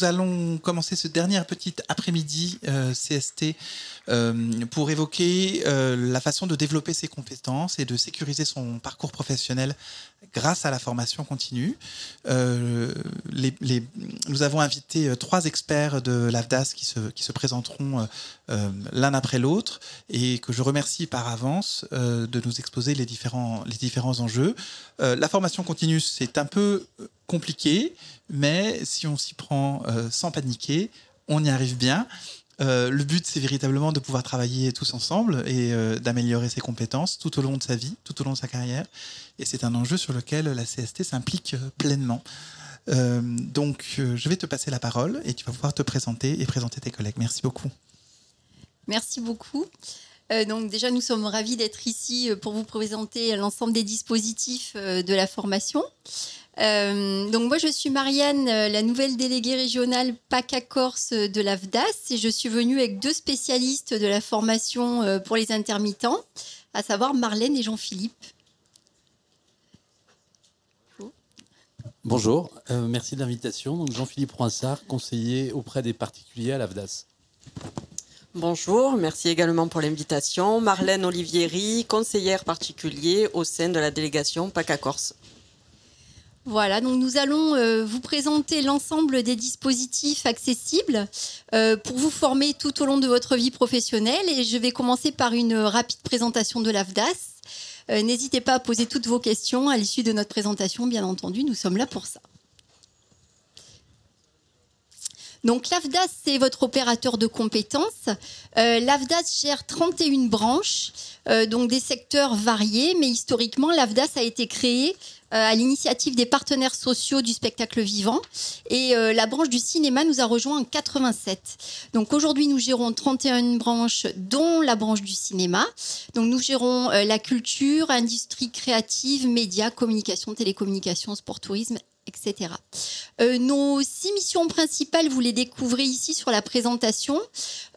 nous allons commencer ce dernier petit après-midi CST pour évoquer la façon de développer ses compétences et de sécuriser son parcours professionnel grâce à la formation continue. Nous avons invité trois experts de l'AFDAS qui se, présenteront l'un après l'autre et que je remercie par avance de nous exposer les différents enjeux. la formation continue, c'est un peu compliqué, mais si on s'y prend euh, sans paniquer, on y arrive bien. Euh, le but, c'est véritablement de pouvoir travailler tous ensemble et euh, d'améliorer ses compétences tout au long de sa vie, tout au long de sa carrière. Et c'est un enjeu sur lequel la CST s'implique pleinement. donc, je vais te passer la parole et tu vas pouvoir te présenter et présenter tes collègues. Merci beaucoup. Merci beaucoup. Donc déjà, nous sommes ravis d'être ici pour vous présenter l'ensemble des dispositifs de la formation. Euh, donc moi je suis Marianne, euh, la nouvelle déléguée régionale PACA Corse de l'AFDAS et je suis venue avec deux spécialistes de la formation euh, pour les intermittents, à savoir Marlène et Jean-Philippe. Bonjour, merci de l'invitation. Jean-Philippe Roinsard, conseiller auprès des particuliers à l'AFDAS. Bonjour, merci également pour l'invitation. Marlène Olivieri, conseillère particulier au sein de la délégation PACA Corse. Voilà, donc nous allons euh, vous présenter l'ensemble des dispositifs accessibles euh, pour vous former tout au long de votre vie professionnelle. Et je vais commencer par une rapide présentation de l'AFDAS. Euh, n'hésitez pas à poser toutes vos questions à l'issue de notre présentation, bien entendu, nous sommes là pour ça. Donc l'AFDAS, c'est votre opérateur de compétences. L'AFDAS gère 31 branches, donc des secteurs variés, mais historiquement, l'AFDAS a été créé euh, à l'initiative des partenaires sociaux du spectacle vivant. Et euh, la branche du cinéma nous a rejoint en 87. Donc aujourd'hui, nous gérons 31 branches, dont la branche du cinéma. Donc nous gérons euh, la culture, industrie créative, médias, communication, télécommunications, sport, tourisme, Euh, nos six missions principales, vous les découvrez ici sur la présentation.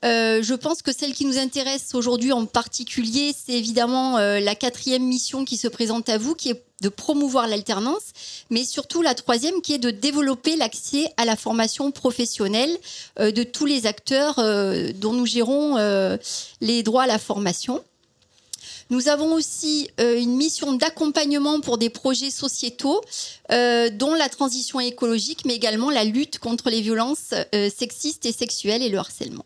Euh, je pense que celle qui nous intéresse aujourd'hui en particulier, c'est évidemment euh, la quatrième mission qui se présente à vous, qui est de promouvoir l'alternance, mais surtout la troisième qui est de développer l'accès à la formation professionnelle de tous les acteurs dont nous gérons les droits à la formation. Nous avons aussi euh, une mission d'accompagnement pour des projets sociétaux, euh, dont la transition écologique, mais également la lutte contre les violences euh, sexistes et sexuelles et le harcèlement.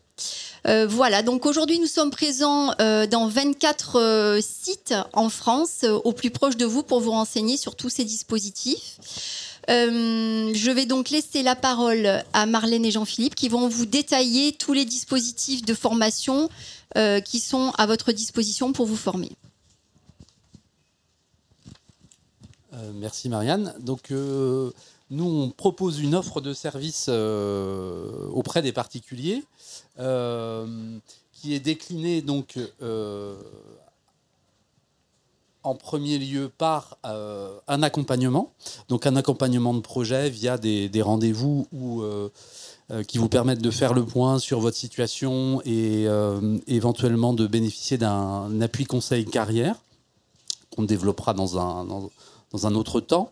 voilà, donc aujourd'hui nous sommes présents dans 24 sites en France, au plus proche de vous, pour vous renseigner sur tous ces dispositifs. je vais donc laisser la parole à Marlène et Jean-Philippe qui vont vous détailler tous les dispositifs de formation euh, qui sont à votre disposition pour vous former. Euh, merci Marianne. Donc euh, nous on propose une offre de service auprès des particuliers qui est déclinée donc en premier lieu par un accompagnement, donc un accompagnement de projet via des, des rendez-vous ou qui vous permettent de faire le point sur votre situation et euh, éventuellement de bénéficier d'un appui conseil carrière qu'on développera dans un, dans, un autre temps.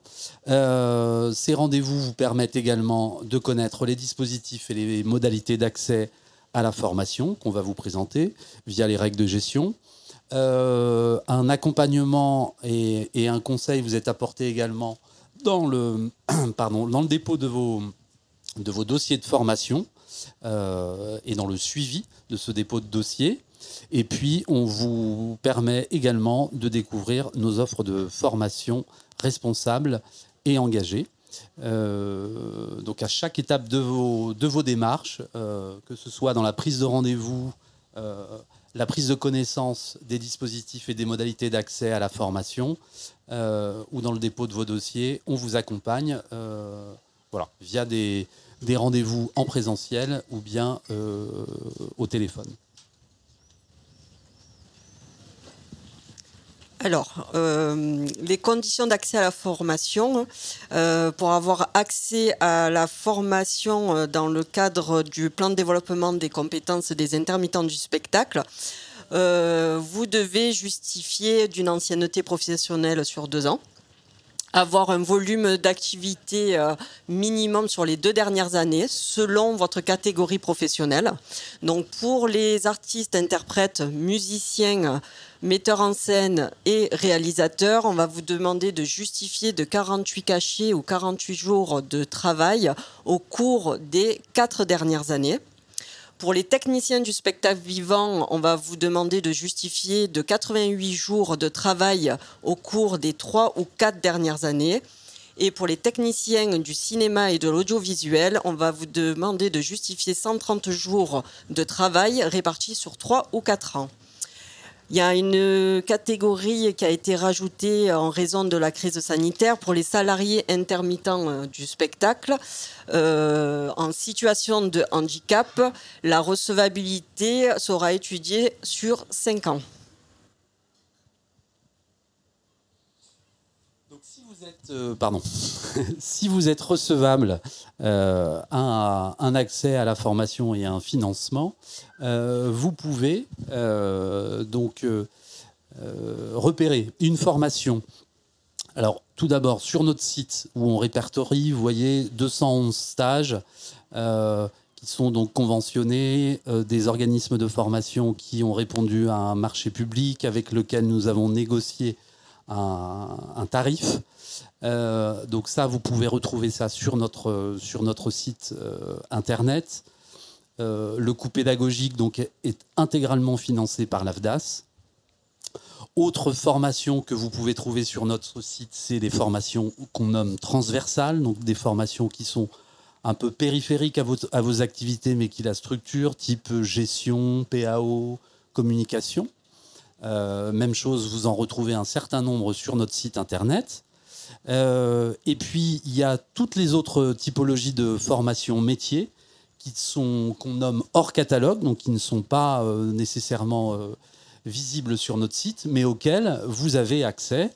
Euh, ces rendez-vous vous permettent également de connaître les dispositifs et les modalités d'accès à la formation qu'on va vous présenter via les règles de gestion. un accompagnement et, et, un conseil vous est apporté également dans le, pardon, dans le dépôt de vos, de vos dossiers de formation euh, et dans le suivi de ce dépôt de dossier. Et puis, on vous permet également de découvrir nos offres de formation responsables et engagées. Euh, donc, à chaque étape de vos, démarches, euh, que ce soit dans la prise de rendez-vous, la prise de connaissance des dispositifs et des modalités d'accès à la formation, ou dans le dépôt de vos dossiers, on vous accompagne voilà, via des, des rendez-vous en présentiel ou bien euh, au téléphone. Alors, euh, les conditions d'accès à la formation, euh, pour avoir accès à la formation dans le cadre du plan de développement des compétences des intermittents du spectacle, vous devez justifier d'une ancienneté professionnelle sur deux ans avoir un volume d'activité euh, minimum sur les deux dernières années selon votre catégorie professionnelle. Donc pour les artistes, interprètes, musiciens, metteurs en scène et réalisateurs, on va vous demander de justifier de 48 cachets ou 48 jours de travail au cours des quatre dernières années. Pour les techniciens du spectacle vivant, on va vous demander de justifier de 88 jours de travail au cours des trois ou quatre dernières années. Et pour les techniciens du cinéma et de l'audiovisuel, on va vous demander de justifier 130 jours de travail répartis sur trois ou quatre ans. Il y a une catégorie qui a été rajoutée en raison de la crise sanitaire pour les salariés intermittents euh, du spectacle. Euh, en situation de handicap, la recevabilité sera étudiée sur cinq ans. Euh, pardon, si vous êtes recevable euh, à un accès à la formation et à un financement, euh, vous pouvez donc repérer une formation. Alors, tout d'abord, sur notre site où on répertorie, vous voyez 211 stages qui sont donc conventionnés, des organismes de formation qui ont répondu à un marché public avec lequel nous avons négocié un tarif. Euh, donc ça, vous pouvez retrouver ça sur notre, sur notre site euh, internet. Euh, le coût pédagogique donc, est intégralement financé par l'AFDAS. Autre formation que vous pouvez trouver sur notre site, c'est des formations qu'on nomme transversales, donc des formations qui sont un peu périphériques à vos, à vos activités, mais qui la structure, type gestion, PAO, communication. même chose, vous en retrouvez un certain nombre sur notre site internet. Euh, et puis, il y a toutes les autres typologies de formation métier qui qu'on nomme hors catalogue, donc qui ne sont pas euh, nécessairement euh, visibles sur notre site, mais auxquelles vous avez accès.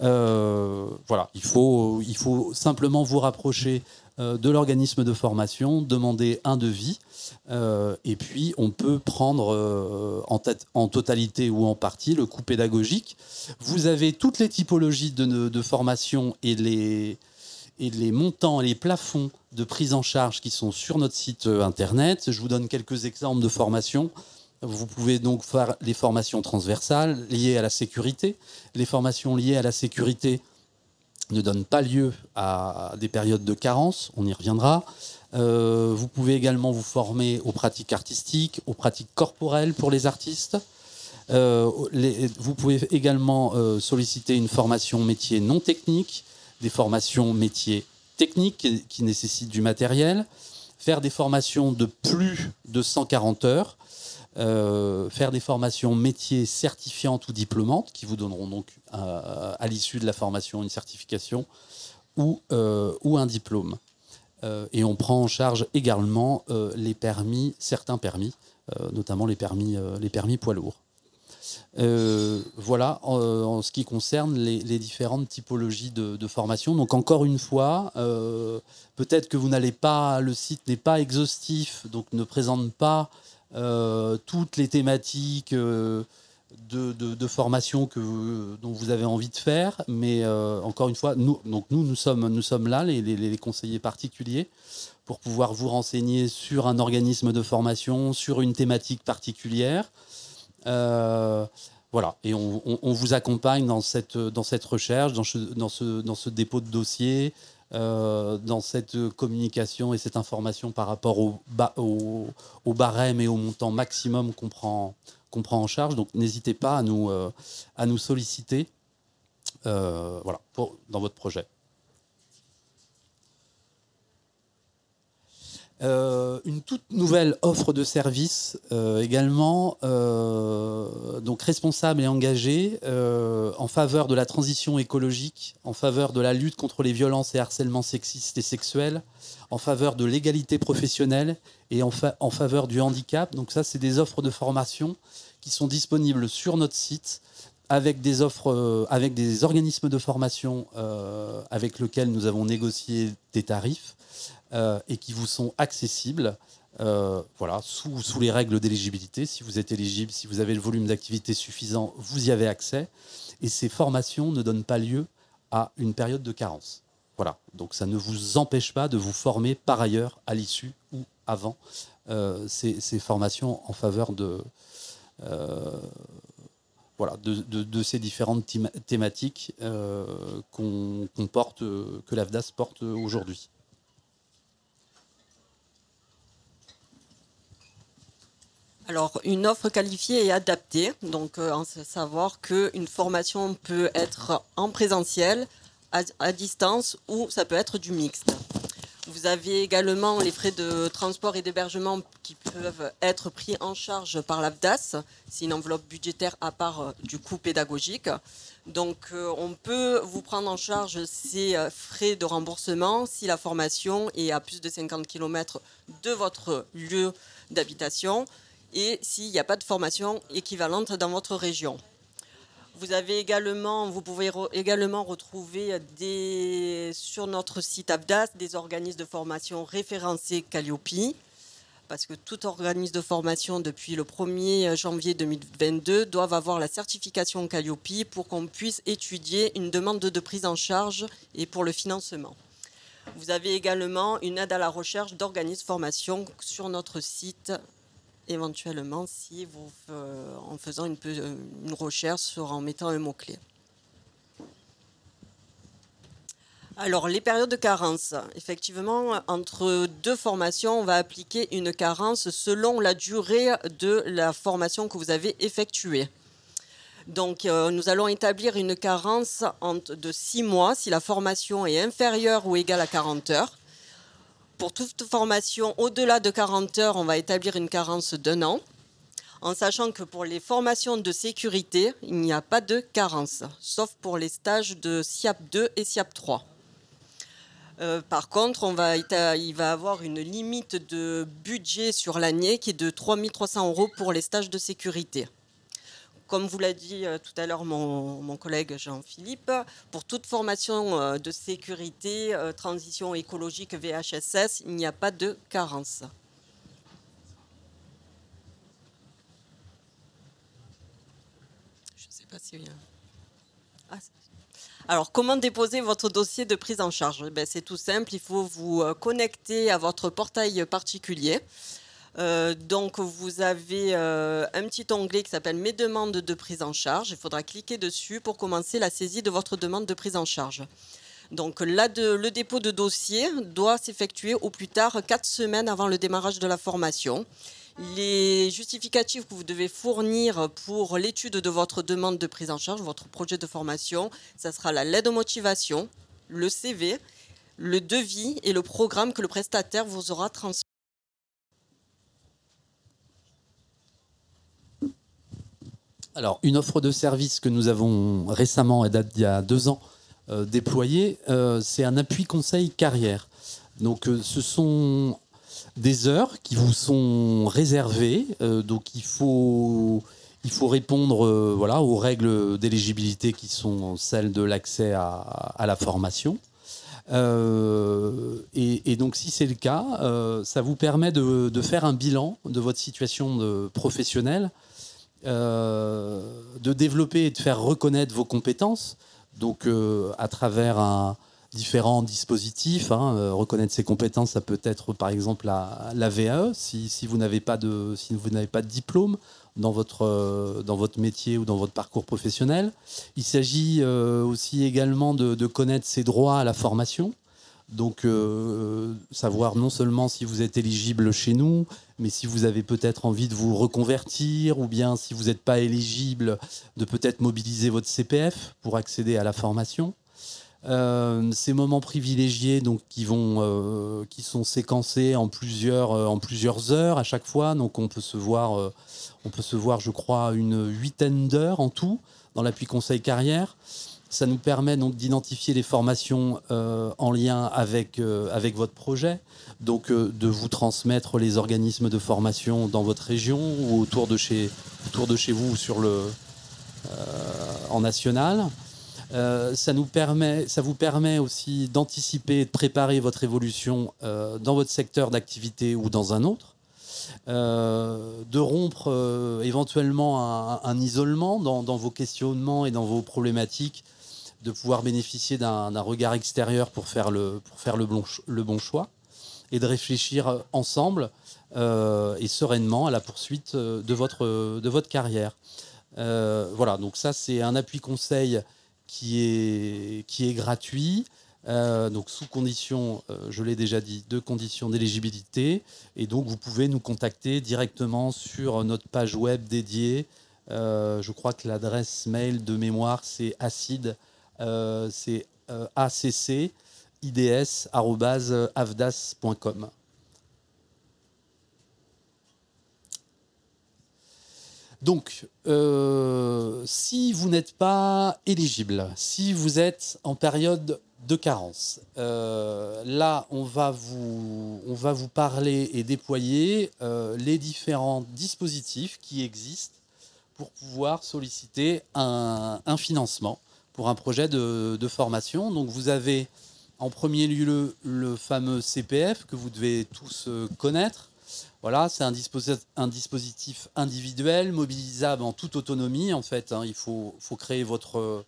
voilà, il faut, il faut simplement vous rapprocher de l'organisme de formation, demander un devis, euh, et puis on peut prendre euh, en, tête, en, totalité ou en partie le coût pédagogique. Vous avez toutes les typologies de, formation et les, et les montants et les plafonds de prise en charge qui sont sur notre site internet. Je vous donne quelques exemples de formations. Vous pouvez donc faire les formations transversales liées à la sécurité. Les formations liées à la sécurité, ne donne pas lieu à des périodes de carence, on y reviendra. Euh, vous pouvez également vous former aux pratiques artistiques, aux pratiques corporelles pour les artistes. Euh, vous pouvez également euh, solliciter une formation métier non technique, des formations métiers techniques qui nécessitent du matériel, faire des formations de plus de 140 heures, euh, faire des formations métiers certifiantes ou diplômantes qui vous donneront donc euh, à l'issue de la formation une certification ou, euh, un diplôme. et on prend en charge également les permis, certains permis, notamment les permis, les permis poids lourds. voilà en, ce qui concerne les, différentes typologies de, formation. Donc encore une fois, peut-être que vous n'allez pas, le site n'est pas exhaustif, donc ne présente pas toutes les thématiques euh, de, formation que, dont vous avez envie de faire. Mais euh, encore une fois, nous, donc nous, nous, sommes, nous sommes là, les, conseillers particuliers, pour pouvoir vous renseigner sur un organisme de formation, sur une thématique particulière. voilà, et on, vous accompagne dans cette, dans cette recherche, dans dans ce, dans ce dépôt de dossier, euh, dans cette communication et cette information par rapport au, barème et au montant maximum qu'on prend, en charge. Donc n'hésitez pas à nous, euh, solliciter euh, voilà, dans votre projet. Euh, une toute nouvelle offre de service euh, également, euh, donc responsable et engagée en faveur de la transition écologique, en faveur de la lutte contre les violences et harcèlements sexistes et sexuels, en faveur de l'égalité professionnelle et en, en, faveur du handicap. Donc ça, c'est des offres de formation qui sont disponibles sur notre site avec des offres, avec des organismes de formation avec lesquels nous avons négocié des tarifs euh, et qui vous sont accessibles euh, voilà, sous, les règles d'éligibilité. Si vous êtes éligible, si vous avez le volume d'activité suffisant, vous y avez accès. Et ces formations ne donnent pas lieu à une période de carence. Voilà, donc ça ne vous empêche pas de vous former par ailleurs à l'issue ou avant euh, ces, formations en faveur de, euh, voilà, de, ces différentes thématiques euh, qu'on porte, que l'AFDAS porte aujourd'hui. Alors, une offre qualifiée et adaptée, donc en savoir qu'une formation peut être en présentiel, à, distance ou ça peut être du mixte. Vous avez également les frais de transport et d'hébergement qui peuvent être pris en charge par l'AFDAS. C'est une enveloppe budgétaire à part euh, du coût pédagogique. Donc euh, on peut vous prendre en charge ces euh, frais de remboursement si la formation est à plus de 50 km de votre lieu d'habitation et s'il n'y a pas de formation équivalente dans votre région. Vous avez également, vous pouvez également retrouver des, sur notre site Abdas des organismes de formation référencés Calliope, parce que tout organisme de formation depuis le 1er janvier 2022 doivent avoir la certification Calliope pour qu'on puisse étudier une demande de prise en charge et pour le financement. Vous avez également une aide à la recherche d'organismes de formation sur notre site éventuellement si vous, euh, en faisant une, une recherche sur, en mettant un mot-clé. Alors, les périodes de carence. Effectivement, entre deux formations, on va appliquer une carence selon la durée de la formation que vous avez effectuée. Donc, euh, nous allons établir une carence de six mois si la formation est inférieure ou égale à 40 heures pour toute formation au-delà de 40 heures, on va établir une carence d'un an, en sachant que pour les formations de sécurité, il n'y a pas de carence, sauf pour les stages de SIAP 2 et SIAP 3. Euh, par contre, on va, il va avoir une limite de budget sur l'année qui est de 3 300 euros pour les stages de sécurité comme vous l'a dit euh, tout à l'heure mon, collègue Jean-Philippe, pour toute formation euh, de sécurité, euh, transition écologique VHSS, il n'y a pas de carence. Je ne sais pas si... Ah, alors, comment déposer votre dossier de prise en charge? Ben, C'est tout simple, il faut vous connecter à votre portail particulier. Euh, donc vous avez euh, un petit onglet qui s'appelle Mes demandes de prise en charge. Il faudra cliquer dessus pour commencer la saisie de votre demande de prise en charge. Donc là, le dépôt de dossier doit s'effectuer au plus tard quatre semaines avant le démarrage de la formation. Les justificatifs que vous devez fournir pour l'étude de votre demande de prise en charge, votre projet de formation, ça sera la lettre de motivation, le CV, le devis et le programme que le prestataire vous aura transmis. Alors, une offre de service que nous avons récemment, et date d'il y a deux ans, euh, déployée, euh, c'est un appui conseil carrière. Donc, euh, ce sont des heures qui vous sont réservées. donc, il faut, répondre voilà, aux règles d'éligibilité qui sont celles de l'accès à, la formation. et, donc, si c'est le cas, ça vous permet de, faire un bilan de votre situation professionnelle de développer et de faire reconnaître vos compétences, donc euh, à travers un, différents dispositifs. Hein, euh, reconnaître ses compétences, ça peut être par exemple la, VAE, si, vous n'avez pas, de, diplôme dans votre, métier ou dans votre parcours professionnel. Il s'agit aussi également de, connaître ses droits à la formation. Donc, euh, savoir non seulement si vous êtes éligible chez nous, mais si vous avez peut-être envie de vous reconvertir, ou bien si vous n'êtes pas éligible, de peut-être mobiliser votre CPF pour accéder à la formation. Euh, ces moments privilégiés donc, qui, vont, euh, qui sont séquencés en plusieurs, en plusieurs heures à chaque fois. Donc on peut se voir, on peut se voir je crois, une huitaine d'heures en tout dans l'appui conseil carrière. Ça nous permet donc d'identifier les formations euh, en lien avec, euh, avec votre projet, donc euh, de vous transmettre les organismes de formation dans votre région ou autour de chez, autour de chez vous ou sur le, en national. ça, nous permet, ça vous permet aussi d'anticiper de préparer votre évolution dans votre secteur d'activité ou dans un autre. de rompre éventuellement un, isolement dans, vos questionnements et dans vos problématiques de pouvoir bénéficier d'un regard extérieur pour faire le, pour faire le, bon, le bon choix et de réfléchir ensemble et sereinement à la poursuite de votre, de votre carrière. voilà, donc ça c'est un appui conseil qui est, qui est gratuit. Euh, donc sous condition, euh, je l'ai déjà dit, de conditions d'éligibilité. Et donc vous pouvez nous contacter directement sur notre page web dédiée. Euh, je crois que l'adresse mail de mémoire c'est acide, c'est accids@avdas.com. Donc, si vous n'êtes pas éligible, si vous êtes en période de carence. Euh, là, on va, vous, parler et déployer euh, les différents dispositifs qui existent pour pouvoir solliciter un, financement pour un projet de, formation. Donc vous avez en premier lieu le, fameux CPF que vous devez tous euh, connaître. Voilà, c'est un, dispositif individuel, mobilisable en toute autonomie. En fait, hein. il faut, créer votre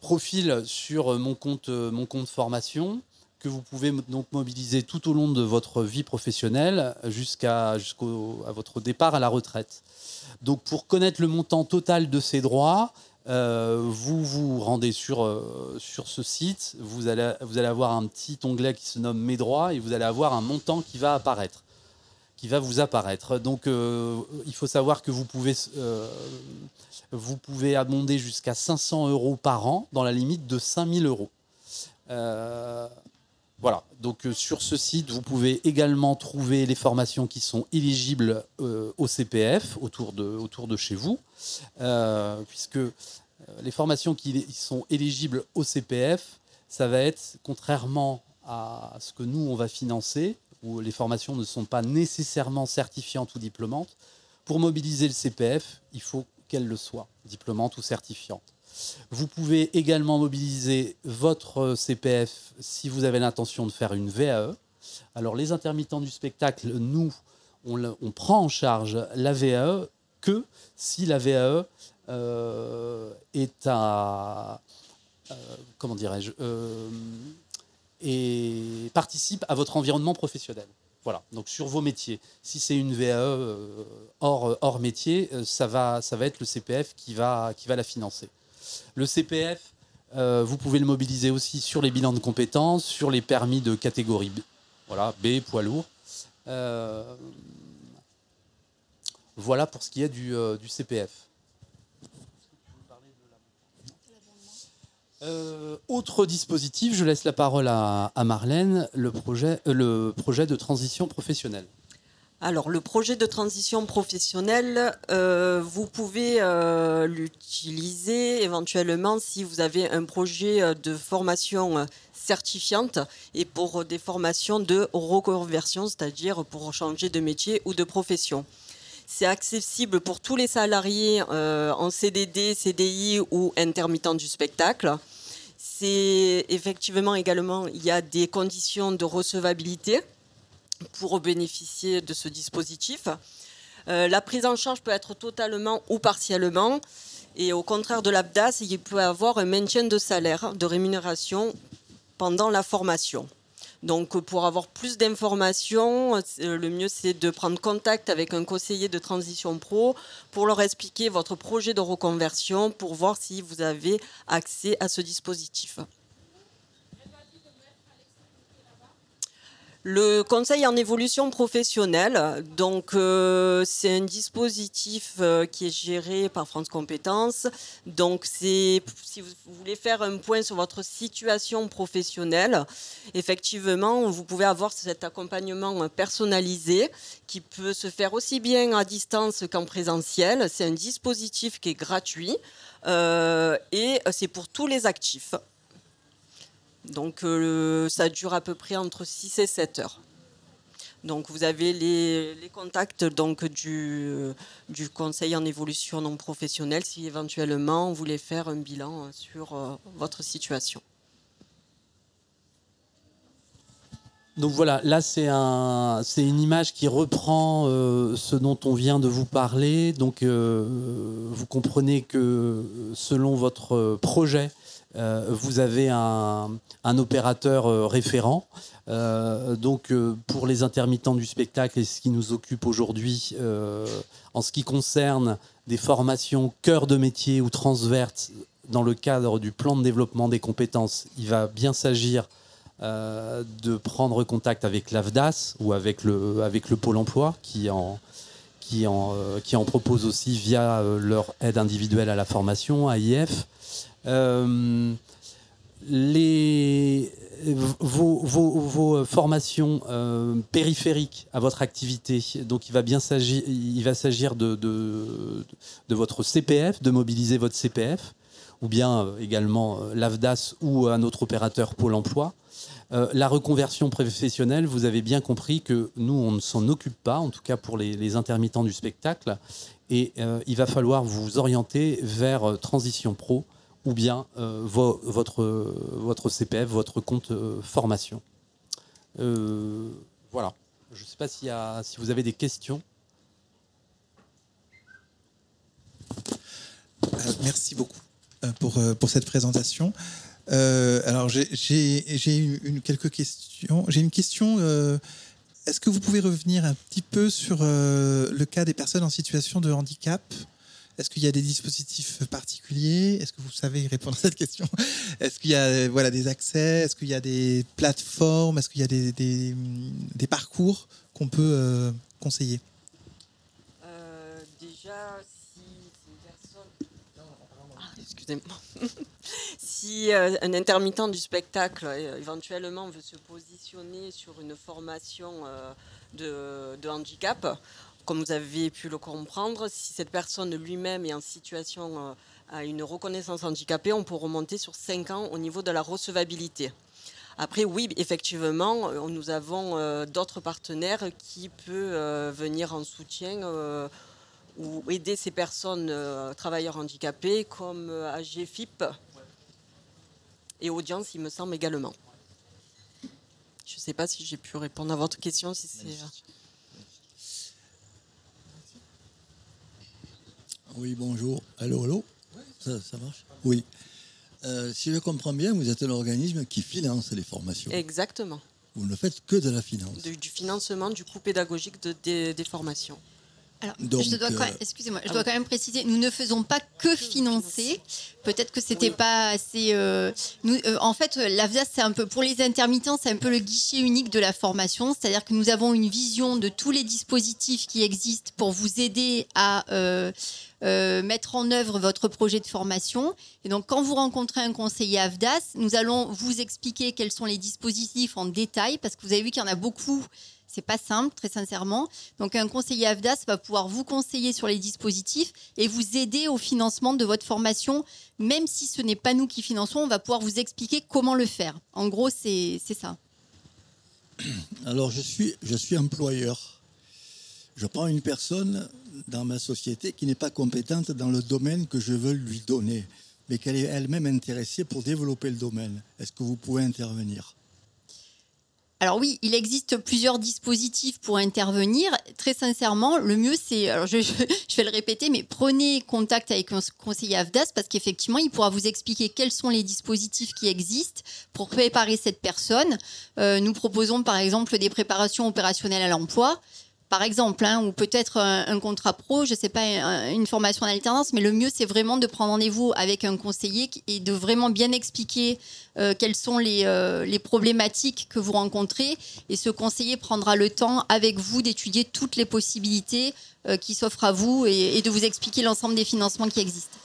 profil sur euh, mon compte, euh, mon compte formation que vous pouvez donc mobiliser tout au long de votre vie professionnelle jusqu'à jusqu'au à votre départ à la retraite. Donc pour connaître le montant total de ces droits, euh, vous vous rendez sur, sur ce site, vous allez, vous allez avoir un petit onglet qui se nomme Mes droits et vous allez avoir un montant qui va apparaître qui va vous apparaître. Donc il faut savoir que vous pouvez vous pouvez abonder jusqu'à 500 euros par an dans la limite de 5000 euros. Euh, voilà, donc euh, sur ce site, vous pouvez également trouver les formations qui sont éligibles euh, au CPF autour de, chez vous, puisque les formations qui sont éligibles au CPF, ça va être, contrairement à ce que nous, on va financer, où les formations ne sont pas nécessairement certifiantes ou diplômantes, pour mobiliser le CPF, il faut qu'elle le soit, diplômante ou certifiante. Vous pouvez également mobiliser votre CPF si vous avez l'intention de faire une VAE. Alors les intermittents du spectacle, nous, on, prend en charge la VAE que si la VAE euh, est à... Euh, comment dirais-je euh, Et participe à votre environnement professionnel. Voilà, donc sur vos métiers. Si c'est une VAE euh, hors, hors métier, euh, ça va, ça va être le CPF qui va, qui va la financer. Le CPF, euh, vous pouvez le mobiliser aussi sur les bilans de compétences, sur les permis de catégorie B, voilà, B, poids lourd. voilà pour ce qui est du, du CPF. Euh, autre dispositif, je laisse la parole à, Marlène, le projet, euh, le projet de transition professionnelle. Alors, le projet de transition professionnelle, euh, vous pouvez l'utiliser éventuellement si vous avez un projet de formation certifiante et pour des formations de reconversion, c'est-à-dire pour changer de métier ou de profession. C'est accessible pour tous les salariés euh, en CDD, CDI ou intermittents du spectacle. C'est effectivement également, il y a des conditions de recevabilité pour bénéficier de ce dispositif. Euh, la prise en charge peut être totalement ou partiellement. Et au contraire de l'ABDAS, il peut y avoir un maintien de salaire, de rémunération pendant la formation. Donc pour avoir plus d'informations, euh, le mieux c'est de prendre contact avec un conseiller de transition pro pour leur expliquer votre projet de reconversion pour voir si vous avez accès à ce dispositif. Le conseil en évolution professionnelle, donc euh, c'est un dispositif euh, qui est géré par France Compétences. Donc si vous voulez faire un point sur votre situation professionnelle, effectivement, vous pouvez avoir cet accompagnement personnalisé qui peut se faire aussi bien à distance qu'en présentiel. C'est un dispositif qui est gratuit euh, et c'est pour tous les actifs. Donc euh, ça dure à peu près entre 6 et 7 heures. Donc vous avez les, contacts donc, du, du, conseil en évolution non professionnelle si éventuellement vous voulez faire un bilan sur euh, votre situation. Donc voilà, là c'est un, c'est une image qui reprend euh, ce dont on vient de vous parler. Donc euh, vous comprenez que selon votre projet, euh, vous avez un, opérateur référent. donc pour les intermittents du spectacle et ce qui nous occupe aujourd'hui en ce qui concerne des formations cœur de métier ou transverses dans le cadre du plan de développement des compétences, il va bien s'agir euh, de prendre contact avec l'AFDAS ou avec le, Pôle emploi qui en, euh, propose aussi via euh, leur aide individuelle à la formation, AIF. Les, vos, vos formations périphériques à votre activité, donc il va s'agir, de, votre CPF, de mobiliser votre CPF, ou bien également l'AFDAS ou un autre opérateur Pôle emploi. Euh, la reconversion professionnelle, vous avez bien compris que nous, on ne s'en occupe pas, en tout cas pour les, intermittents du spectacle. Et euh, il va falloir vous orienter vers euh, Transition Pro ou bien votre, votre CPF, votre compte formation. voilà. Je ne sais pas si vous avez des questions. merci beaucoup pour, cette présentation. Euh, alors, j'ai une, quelques questions. J'ai une question. Euh, est-ce que vous pouvez revenir un petit peu sur euh, le cas des personnes en situation de handicap? Est-ce qu'il y a des dispositifs particuliers? Est-ce que vous savez répondre à cette question? Est-ce qu'il y a voilà, des accès? Est-ce qu'il y a des plateformes? Est-ce qu'il y a des, des, des parcours qu'on peut conseiller? Déjà, si une personne. Ah, excusez-moi. si euh, un intermittent du spectacle euh, éventuellement veut se positionner sur une formation euh, de, handicap, comme vous avez pu le comprendre, si cette personne lui-même est en situation à une reconnaissance handicapée, on peut remonter sur 5 ans au niveau de la recevabilité. Après, oui, effectivement, nous avons d'autres partenaires qui peuvent venir en soutien ou aider ces personnes travailleurs handicapés comme AGFIP et audience, il me semble également. Je ne sais pas si j'ai pu répondre à votre question. Oui, bonjour. Allô, allô ça, ça, marche Oui. Euh, si je comprends bien, vous êtes un organisme qui finance les formations. Exactement. Vous ne faites que de la finance. du financement du coût pédagogique des formations. Alors, je dois quand même, euh, excusez-moi, je dois quand même préciser, nous ne faisons pas que financer. Peut-être que c'était pas assez. Euh, nous, euh, en fait, l'AFDAS, c'est un peu pour les intermittents, c'est un peu le guichet unique de la formation. C'est-à-dire que nous avons une vision de tous les dispositifs qui existent pour vous aider à mettre en œuvre votre projet de formation. Et donc, quand vous rencontrez un conseiller AFDAS, nous allons vous expliquer quels sont les dispositifs en détail, parce que vous avez vu qu'il y en a beaucoup c'est pas simple, très sincèrement. Donc, un conseiller AFDAS va pouvoir vous conseiller sur les dispositifs et vous aider au financement de votre formation. Même si ce n'est pas nous qui finançons, on va pouvoir vous expliquer comment le faire. En gros, c'est ça. Alors, je suis, je suis employeur. Je prends une personne dans ma société qui n'est pas compétente dans le domaine que je veux lui donner, mais qu'elle est elle-même intéressée pour développer le domaine. Est-ce que vous pouvez intervenir? Alors oui, il existe plusieurs dispositifs pour intervenir. Très sincèrement, le mieux c'est, alors je, vais le répéter, mais prenez contact avec un conseiller AFDAS parce qu'effectivement, il pourra vous expliquer quels sont les dispositifs qui existent pour préparer cette personne. Euh, nous proposons par exemple des préparations opérationnelles à l'emploi par exemple, hein, ou peut-être un, contrat pro, je ne sais pas, une formation en alternance, mais le mieux, c'est vraiment de prendre rendez-vous avec un conseiller et de vraiment bien expliquer euh, quelles sont euh, les, problématiques que vous rencontrez. Et ce conseiller prendra le temps avec vous d'étudier toutes les possibilités euh, qui s'offrent à vous et, de vous expliquer l'ensemble des financements qui existent.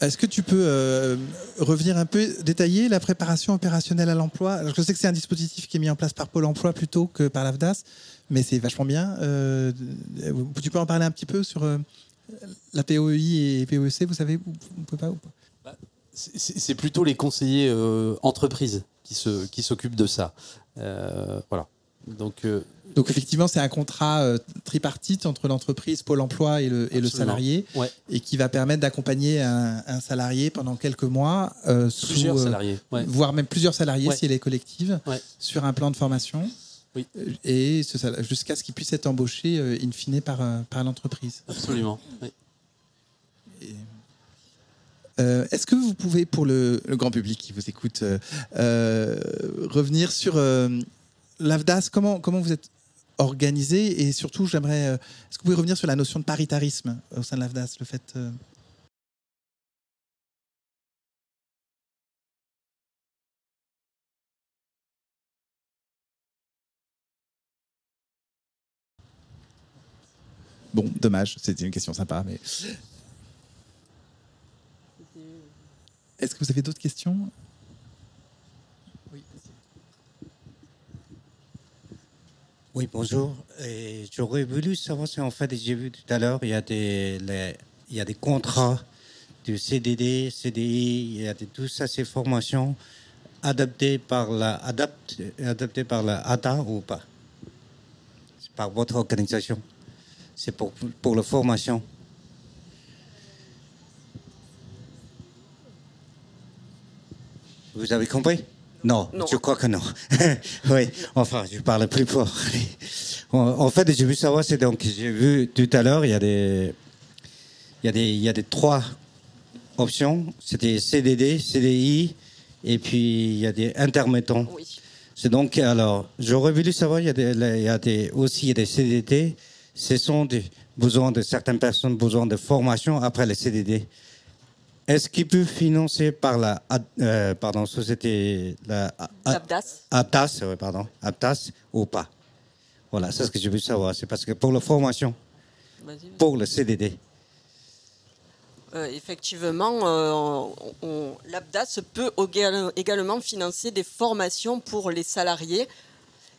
Est-ce que tu peux revenir un peu, détailler la préparation opérationnelle à l'emploi? Je sais que c'est un dispositif qui est mis en place par Pôle emploi plutôt que par l'AFDAS mais c'est vachement bien. Euh, tu peux en parler un petit peu sur euh, la POEI et POEC, vous savez on peut pas, bah, C'est plutôt les conseillers euh, entreprises qui s'occupent qui de ça. voilà. Donc, euh, Donc effectivement, c'est un contrat euh, tripartite entre l'entreprise, Pôle Emploi et le, et le Absolument. salarié, ouais, et qui va permettre d'accompagner un, un salarié pendant quelques mois, euh, sous, plusieurs euh, salariés. ouais. voire même plusieurs salariés Ouais. si elle est collective, sur un plan de formation, Oui. Et jusqu'à ce qu'il puisse être embauché in fine par, par l'entreprise. Absolument. oui. Euh, Est-ce que vous pouvez, pour le, le grand public qui vous écoute, euh, euh, revenir sur l'AFDAS comment, comment vous êtes organisé Et surtout, j'aimerais. euh, Est-ce que vous pouvez revenir sur la notion de paritarisme au sein de l'AFDAS le fait, euh, Bon, dommage, c'était une question sympa, mais. Est-ce que vous avez d'autres questions? Oui, bonjour. Et J'aurais voulu savoir si en fait, j'ai vu tout à l'heure, il y a des, les- il y a des contrats de CDD, CDI, il y a des, tout ça, ces formations adaptées par la, adapte, adaptées par la ADA ou pas? C'est par votre organisation? C'est pour, pour la formation? Vous avez compris? Non, Non. je crois que non. oui, enfin, je parle plus fort. en, fait, j'ai vu savoir, c'est donc, j'ai vu tout à l'heure, il y a des, il y a des, il y a des trois options. C'était CDD, CDI, et puis il y a des intermittents. Oui. C'est donc, alors, j'aurais voulu savoir, il y a, des, il y a des, aussi il y a des CDD, ce sont des besoins de certaines personnes, besoin de formation après les CDD. Est-ce qu'il peut financer par la euh, pardon, société, la L'ABDAS. APTAS, ouais, pardon, APTAS ou pas? Voilà, c'est ce que je veux savoir. C'est parce que pour la formation, Vas-y. pour le CDD, Euh, effectivement, euh, on- on- l'ABDAS peut éga- également financer des formations pour les salariés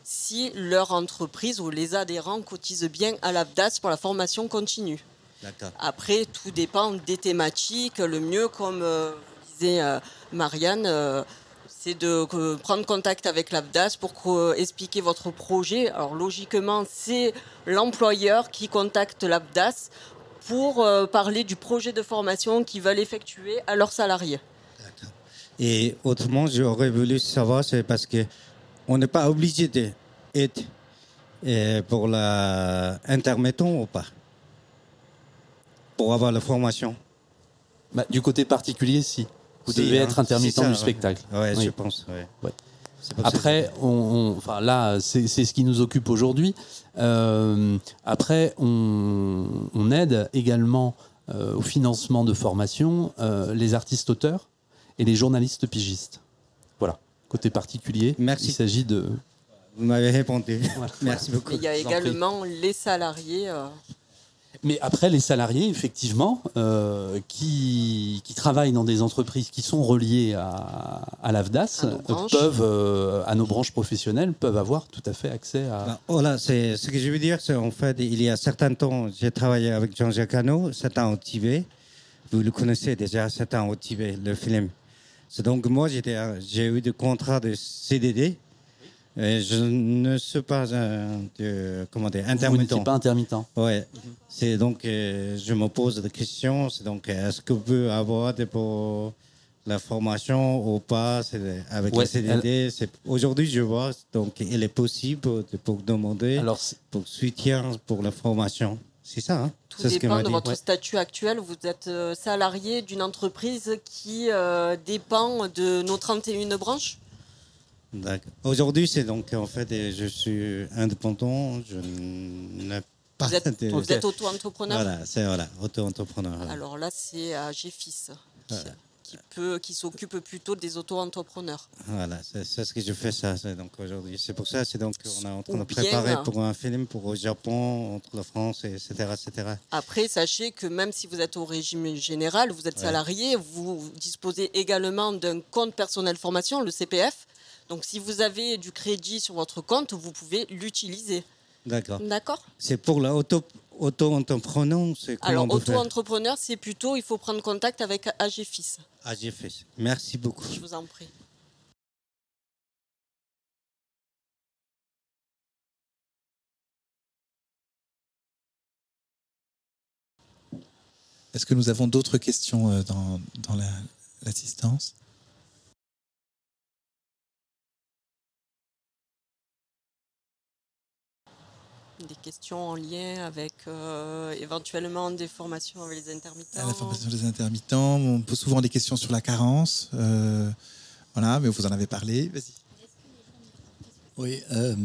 si leur entreprise ou les adhérents cotisent bien à l'ABDAS pour la formation continue. Après, tout dépend des thématiques. Le mieux, comme euh, disait euh, Marianne, euh, c'est de euh, prendre contact avec l'ABDAS pour expliquer votre projet. Alors, logiquement, c'est l'employeur qui contacte l'ABDAS pour parler du projet de formation qu'ils veulent effectuer à leurs salariés. Et autrement, j'aurais voulu savoir, c'est parce que on n'est pas obligé d'être pour la intermittent ou pas? Pour avoir la formation. Bah, du côté particulier, si. Vous Si, devez hein, être intermittent ça, du ouais. spectacle. Ouais, Oui. je pense. ouais. Après, on, on- enfin là, c'est ce qui nous occupe aujourd'hui. Euh, après, on, on aide également euh, au financement de formation euh, les artistes-auteurs et les journalistes pigistes. Voilà. Côté particulier, Merci. il s'agit de. Vous m'avez répondu. Merci beaucoup. Il y a également les salariés. Euh, Mais après, les salariés, effectivement, euh, qui, qui travaillent dans des entreprises qui sont reliées à, à l'AFDAS, À nos euh, branches. peuvent, euh, à nos branches professionnelles, peuvent avoir tout à fait accès à. Voilà, c'est ce que je veux dire. C'est en fait, il y a certains temps, j'ai travaillé avec Jean-Jacques Hano, c'est un TV. Vous le connaissez déjà, c'est un TV, le film. C'est donc moi, un- j'ai eu des contrats de CDD. Et je ne suis pas un de, comment dire, Vous intermittent. n'étiez pas intermittent. Ouais. C'est donc, euh, je me pose des questions. C'est donc, euh, est-ce que vous pouvez avoir des, pour la formation ou pas? Avec Ouais, les CDD Aujourd'hui, je vois, donc, il est possible de, pour demander Alors, pour soutien pour la formation. C'est ça, hein? Tout ce dépend de dit. votre Ouais. statut actuel. Vous êtes euh, salarié d'une entreprise qui euh, dépend de nos 31 branches? Aujourd'hui, c'est donc, en fait, je suis indépendant. Je n'ai pas Vous êtes, de- vous êtes auto-entrepreneur Voilà, c'est voilà, auto-entrepreneur. Alors là, c'est à GFIS qui, qui peut, qui s'occupe plutôt des auto-entrepreneurs. Voilà, c'est ce que je fais ça. Donc aujourd'hui, c'est pour ça, c'est donc on est en train Ou de préparer pour un film pour au Japon entre la France et etc etc. Après, sachez que même si vous êtes au régime général, vous êtes Ouais. salarié, vous disposez également d'un compte personnel formation, le CPF. Donc si vous avez du crédit sur votre compte, vous pouvez l'utiliser. D'accord. D'accord. C'est pour la auto auto-entrepreneur, c'est Alors auto-entrepreneur, c'est plutôt il faut prendre contact avec AGFIS. AGFIS. Merci beaucoup. Je vous en prie. Est-ce que nous avons d'autres questions euh, dans, dans l'assistance? Des questions en lien avec euh, éventuellement des formations avec les intermittents. La formation des intermittents, on pose souvent des questions sur la carence. euh, voilà, mais vous en avez parlé. Vas-y. Oui. euh,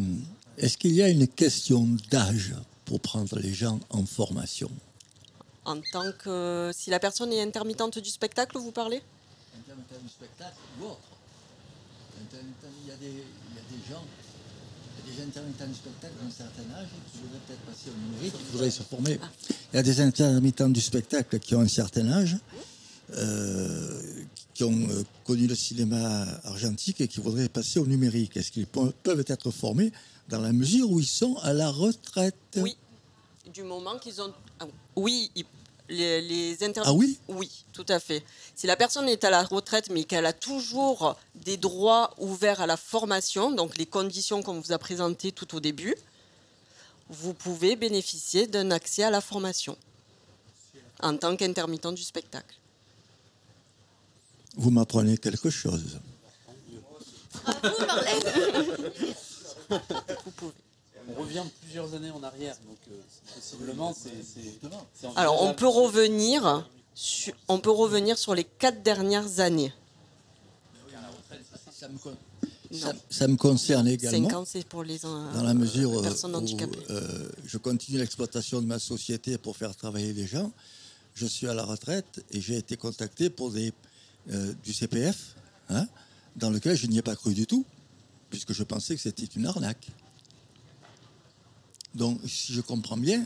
Est-ce qu'il y a une question d'âge pour prendre les gens en formation? En tant que. Si la personne est intermittente du spectacle, vous parlez? Intermittent du spectacle ou autre? Intermittent, Il y a des, il y a des gens, des intermittents du spectacle d'un certain âge qui voudraient peut-être passer au numérique, qui voudraient se former. Il y a des intermittents du spectacle qui ont un certain âge, euh, qui ont euh, connu le cinéma argentique et qui voudraient passer au numérique. Est-ce qu'ils pe- peuvent être formés dans la mesure où ils sont à la retraite? Oui. Du moment qu'ils ont. ah, oui, ils- les, les intermittents. Ah oui Oui, tout à fait. Si la personne est à la retraite, mais qu'elle a toujours des droits ouverts à la formation, donc les conditions qu'on vous a présentées tout au début, vous pouvez bénéficier d'un accès à la formation en tant qu'intermittent du spectacle. Vous m'apprenez quelque chose. Vous pouvez. On revient plusieurs années en arrière, donc euh, possiblement c'est. Alors, on peut revenir, sur, on peut revenir sur les quatre dernières années. Ça me, ça- ça me concerne également. 5 ans, c'est pour les euh, dans la mesure euh, personnes où handicapées. euh, je continue l'exploitation de ma société pour faire travailler les gens. Je suis à la retraite et j'ai été contacté pour des, euh, du CPF, hein, dans lequel je n'y ai pas cru du tout, puisque je pensais que c'était une arnaque. Donc, si je comprends bien,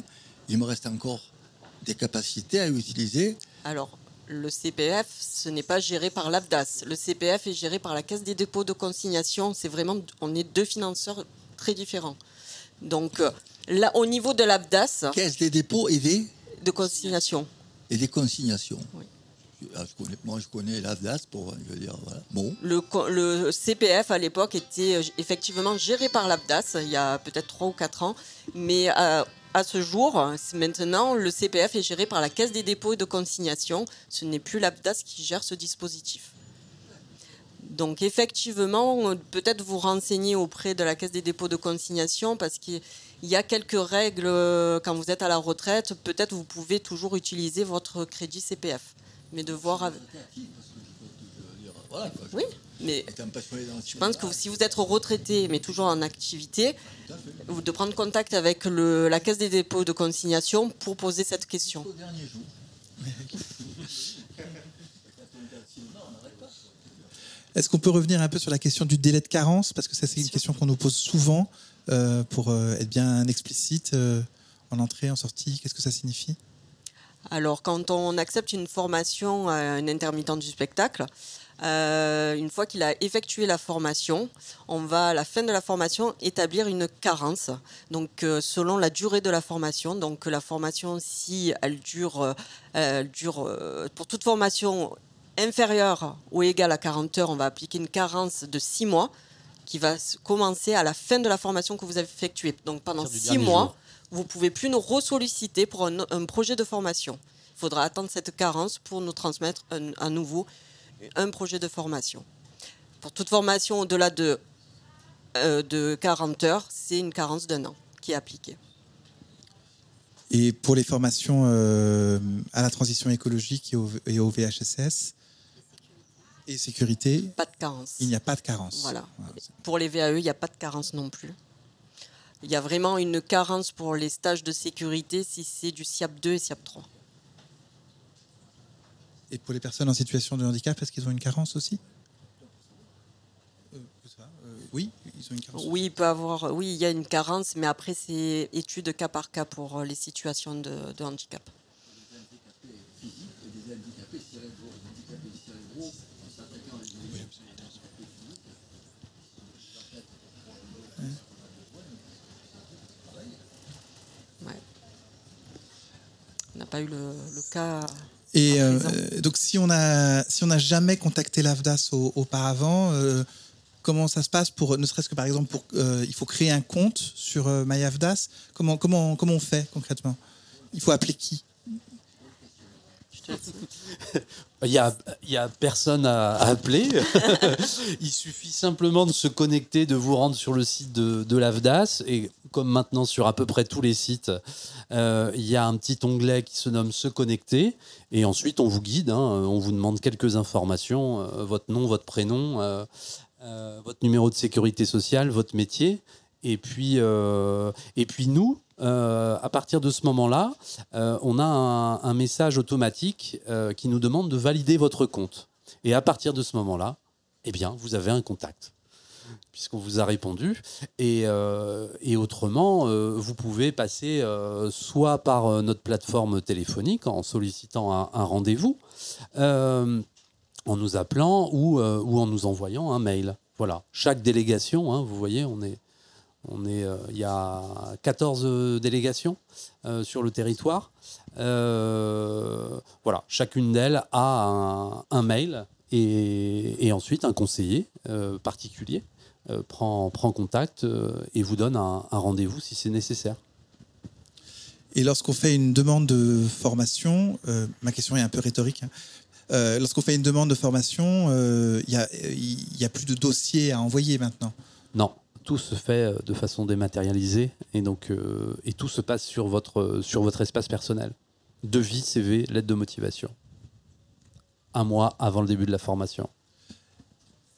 il me reste encore des capacités à utiliser. Alors, le CPF, ce n'est pas géré par l'AFDAS. Le CPF est géré par la Caisse des dépôts de consignation. C'est vraiment, on est deux financeurs très différents. Donc, là, au niveau de l'AFDAS, Caisse des dépôts et des, de consignation, et des consignations. Oui. Ah, moi, je connais l'AFDAS pour, je veux dire. Bon. le, CPF à l'époque était euh, effectivement géré par l'AFDAS il y a peut-être 3 ou 4 ans. Mais euh, à ce jour, maintenant, le CPF est géré par la Caisse des dépôts et de consignation. Ce n'est plus l'AFDAS qui gère ce dispositif. Donc effectivement, peut-être vous renseigner auprès de la Caisse des dépôts de consignation parce qu'il y a quelques règles euh, quand vous êtes à la retraite. Peut-être vous pouvez toujours utiliser votre crédit CPF. Mais de voir avec... Oui, mais je pense que si vous êtes retraité mais toujours en activité, de prendre contact avec la Caisse des dépôts de consignation pour poser cette question. Est-ce qu'on peut revenir un peu sur la question du délai de carence? Parce que ça, c'est une question qu'on nous pose souvent euh, pour euh, être bien explicite euh, en entrée, en sortie. Qu'est-ce que ça signifie? Alors, quand on accepte une formation à un intermittent du spectacle, euh, une fois qu'il a effectué la formation, on va à la fin de la formation établir une carence. Donc, euh, selon la durée de la formation, donc la formation, si elle dure, euh, elle dure euh, pour toute formation inférieure ou égale à 40 heures, on va appliquer une carence de 6 mois qui va commencer à la fin de la formation que vous avez effectuée. Donc, pendant partir du 6 dernier mois, jour. Vous pouvez plus nous ressolliciter pour un, un projet de formation. Il faudra attendre cette carence pour nous transmettre un- à nouveau un projet de formation. Pour toute formation au-delà de, euh, de 40 heures, c'est une carence d'un an qui est appliquée. Et pour les formations euh, à la transition écologique et au, et au VHSS et sécurité, Pas de carence. il n'y a pas de carence. Voilà. Pour les VAE, il n'y a pas de carence non plus. Il y a vraiment une carence pour les stages de sécurité si c'est du SIAP 2 et SIAP 3. Et pour les personnes en situation de handicap, est-ce qu'ils ont une carence aussi? Euh, euh, Oui, ils ont une carence. Oui, il peut avoir, oui, il y a une carence, mais après c'est étude cas par cas pour euh, les situations de, de handicap. Pas eu le, le cas. Et euh, donc, si on a si on n'a jamais contacté l'AFDAS au- auparavant, euh, comment ça se passe pour ne serait-ce que par exemple pour euh, il faut créer un compte sur euh, MyAFDAS? Comment comment comment on fait concrètement? Il faut appeler qui? Il n'y a, il y a personne à, à appeler. il suffit simplement de se connecter, de vous rendre sur le site de, de l'AFDAS. Et comme maintenant sur à peu près tous les sites, euh, il y a un petit onglet qui se nomme Se connecter. Et ensuite, on vous guide. hein. on vous demande quelques informations euh, votre nom, votre prénom, euh, votre numéro de sécurité sociale, votre métier. Et puis, et puis nous, à partir de ce moment-là, on a un, un message automatique qui nous demande de valider votre compte. Et à partir de ce moment-là, eh bien, vous avez un contact, puisqu'on vous a répondu. Et, euh, et autrement, euh, vous pouvez passer euh, soit par notre plateforme téléphonique en sollicitant un, rendez-vous, en nous appelant ou, ou en nous envoyant un mail. Voilà. Chaque délégation, hein, vous voyez, on est, on est, il y a 14 délégations sur le territoire. Voilà, chacune d'elles a un, mail et, ensuite un conseiller particulier prend, prend contact euh, et vous donne un, un rendez-vous si c'est nécessaire. Et lorsqu'on fait une demande de formation, euh, ma question est un peu rhétorique. hein. Euh, lorsqu'on fait une demande de formation, euh, il y a- y a plus de dossiers à envoyer maintenant? Non, tout se fait euh, de façon dématérialisée et donc euh, et tout se passe sur votre sur votre espace personnel. Devis, CV, lettre de motivation. Un mois avant le début de la formation.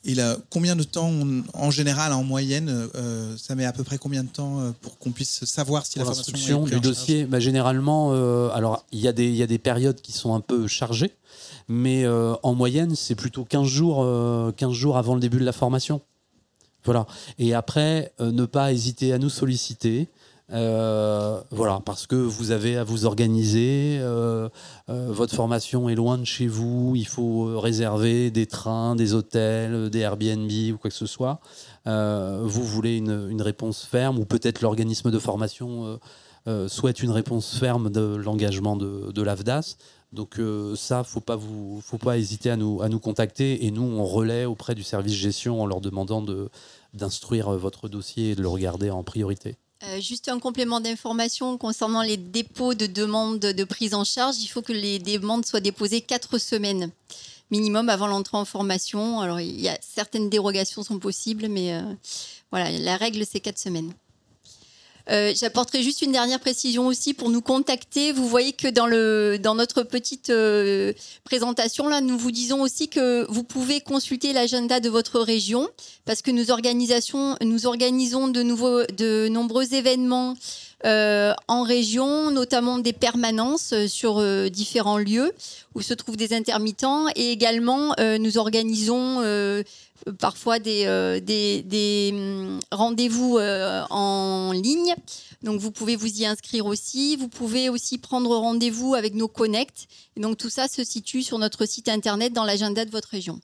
Et là, combien de temps, on- en général, en moyenne, euh, ça met à peu près combien de temps euh, pour qu'on puisse savoir si Pour la formation est du dossier, bah, généralement, euh, alors il y, a des- il y a des périodes qui sont un peu chargées, mais euh, en moyenne, c'est plutôt 15 jours, euh, 15 jours avant le début de la formation. Voilà. Et après, ne pas hésiter à nous solliciter. Euh, voilà, parce que vous avez à vous organiser, euh, euh, votre formation est loin de chez vous, il faut réserver des trains, des hôtels, des Airbnb ou quoi que ce soit. Vous voulez une, réponse ferme, ou peut-être l'organisme de formation souhaite une réponse ferme de l'engagement de, de l'AFDAS. Donc ça, faut pas vous, faut pas hésiter à nous, à nous contacter et nous on relaie auprès du service gestion en leur demandant de d'instruire votre dossier et de le regarder en priorité. Euh, juste un complément d'information concernant les dépôts de demandes de prise en charge. Il faut que les demandes soient déposées quatre semaines minimum avant l'entrée en formation. Alors, il y a certaines dérogations sont possibles, mais euh, voilà, la règle c'est quatre semaines. Euh, J'apporterai juste une dernière précision aussi pour nous contacter. Vous voyez que dans, le, dans notre petite euh, présentation, là, nous vous disons aussi que vous pouvez consulter l'agenda de votre région parce que nous, organisations, nous organisons de, nouveaux, de nombreux événements euh, en région, notamment des permanences sur différents lieux où se trouvent des intermittents et également nous organisons parfois des, euh, hum, rendez-vous euh, en ligne. Donc vous pouvez vous y inscrire aussi. Vous pouvez aussi prendre rendez-vous avec nos connects. Donc tout ça se situe sur notre site internet dans l'agenda de votre région.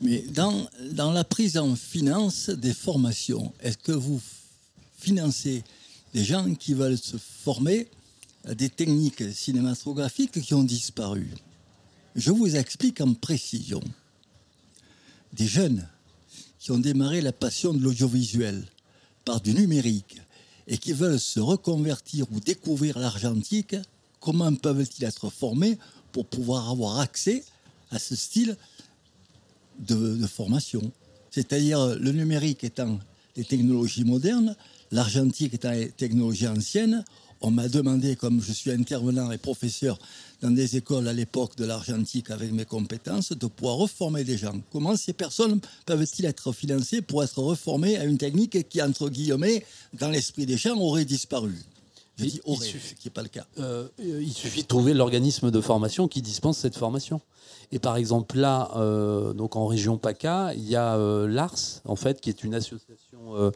Mais dans, dans la prise en finance des formations, est-ce que vous financez des gens qui veulent se former à des techniques cinématographiques qui ont disparu? Je vous explique en précision. Des jeunes qui ont démarré la passion de l'audiovisuel par du numérique et qui veulent se reconvertir ou découvrir l'argentique, comment peuvent-ils être formés pour pouvoir avoir accès à ce style de, formation? C'est-à-dire le numérique étant des technologies modernes, l'argentique étant des technologies anciennes. On m'a demandé, comme je suis intervenant et professeur dans des écoles à l'époque de l'argentique avec mes compétences, de pouvoir reformer des gens. Comment ces personnes peuvent-ils être financées pour être reformées à une technique qui, entre guillemets, dans l'esprit des gens, aurait disparu? Je Il- dis il aurait, suffit- ce qui n'est pas le cas. Euh, il suffit de trouver l'organisme de formation qui dispense cette formation. Et par exemple là, euh, donc en région PACA, il y a euh, l'ARS, en fait, qui est une association euh, euh,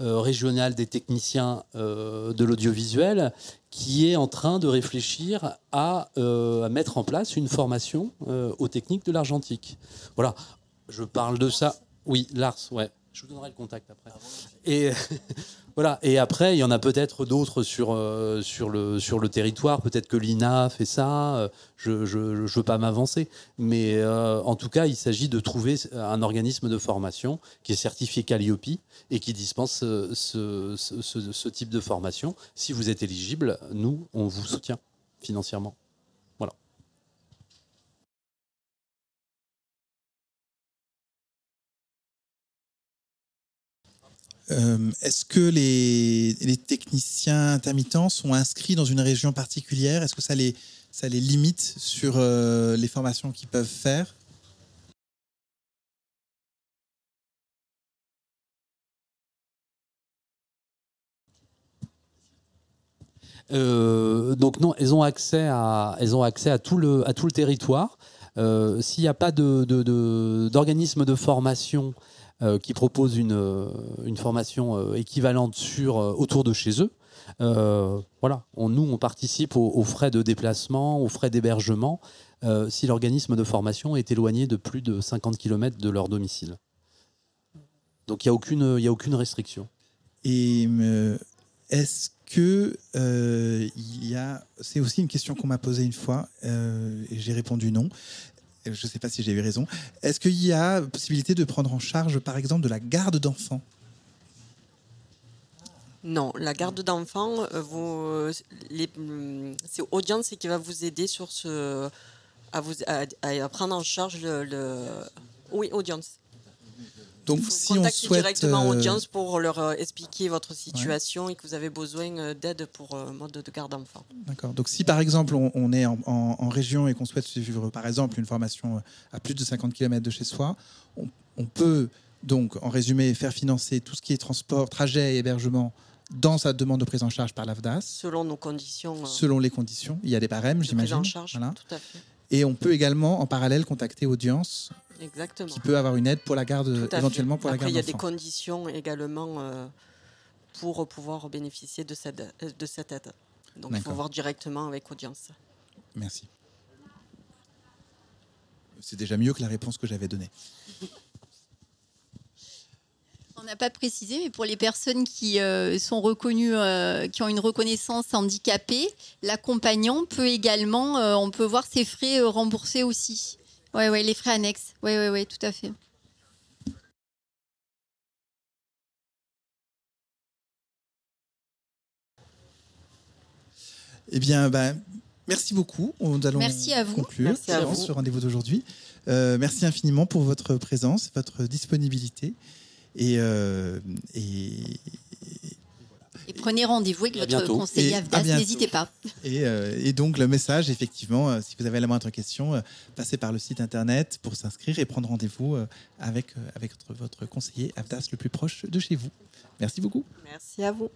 régionale des techniciens euh, de l'audiovisuel, qui est en train de réfléchir à, euh, mettre en place une formation euh, aux techniques de l'argentique. Voilà, je parle de ça. Oui, l'ARS, ouais. Je vous donnerai le contact après. Et Voilà, et après, il y en a peut-être d'autres sur, euh, sur, le, sur le territoire. Peut-être que l'INA fait ça, euh, je ne veux pas m'avancer. Mais euh, en tout cas, il s'agit de trouver un organisme de formation qui est certifié Calliope et qui dispense ce, type de formation. Si vous êtes éligible, nous, on vous soutient financièrement. Euh, est-ce que les, techniciens intermittents sont inscrits dans une région particulière? Est-ce que ça les, limite sur euh, les formations qu'ils peuvent faire? Euh, donc non, elles ont accès à, elles ont accès à tout le, à tout le territoire. S'il n'y a pas d'organisme de, de, de formation qui proposent une, euh, une formation euh, équivalente sur, autour de chez eux. voilà, nous, on participe aux, frais de déplacement, aux frais d'hébergement, si l'organisme de formation est éloigné de plus de 50 km de leur domicile. Donc il n'y a, aucune, a aucune restriction. Et est-ce que il y a, c'est aussi une question qu'on m'a posée une fois et j'ai répondu non je ne sais pas si j'ai eu raison. Est-ce qu'il y a possibilité de prendre en charge, par exemple, de la garde d'enfants? Non, la garde d'enfants, euh, euh, c'est Audience qui va vous aider sur ce, à, prendre en charge le oui, Audience. Donc, si on souhaite directement euh, audience pour leur euh, expliquer votre situation et que vous avez besoin euh, d'aide pour mode de garde d'enfant. D'accord. Donc, si par exemple on, est en, région et qu'on souhaite suivre par exemple une formation à plus de 50 km de chez soi, on, peut donc, en résumé, faire financer tout ce qui est transport, trajet et hébergement dans sa demande de prise en charge par l'AFDAS. Selon nos conditions. Selon les conditions. Il y a des barèmes, j'imagine. Prise en charge, tout à fait. Et on peut également, en parallèle, contacter Audience Exactement. qui peut avoir une aide pour la garde, éventuellement pour la garde. Il y a des conditions également euh, pour pouvoir bénéficier de cette, euh, de cette aide. Donc il faut voir directement avec audience. Merci. C'est déjà mieux que la réponse que j'avais donnée. On n'a pas précisé, mais pour les personnes qui euh, sont reconnues, qui ont une reconnaissance handicapée, l'accompagnant peut également, on peut voir ses frais remboursés aussi. Oui, ouais, les frais annexes. Oui, oui, oui, tout à fait. Eh bien, ben, merci beaucoup. Nous allons merci à vous. conclure merci à vous. ce rendez-vous d'aujourd'hui. Euh, merci infiniment pour votre présence, votre disponibilité. Et, euh, et, et prenez rendez-vous avec votre conseiller AFDAS, n'hésitez pas. Euh, et, donc le message, effectivement, euh, si vous avez la moindre question, euh, passez par le site internet pour s'inscrire et prendre rendez-vous avec, avec votre conseiller AFDAS le plus proche de chez vous. Merci beaucoup. Merci à vous.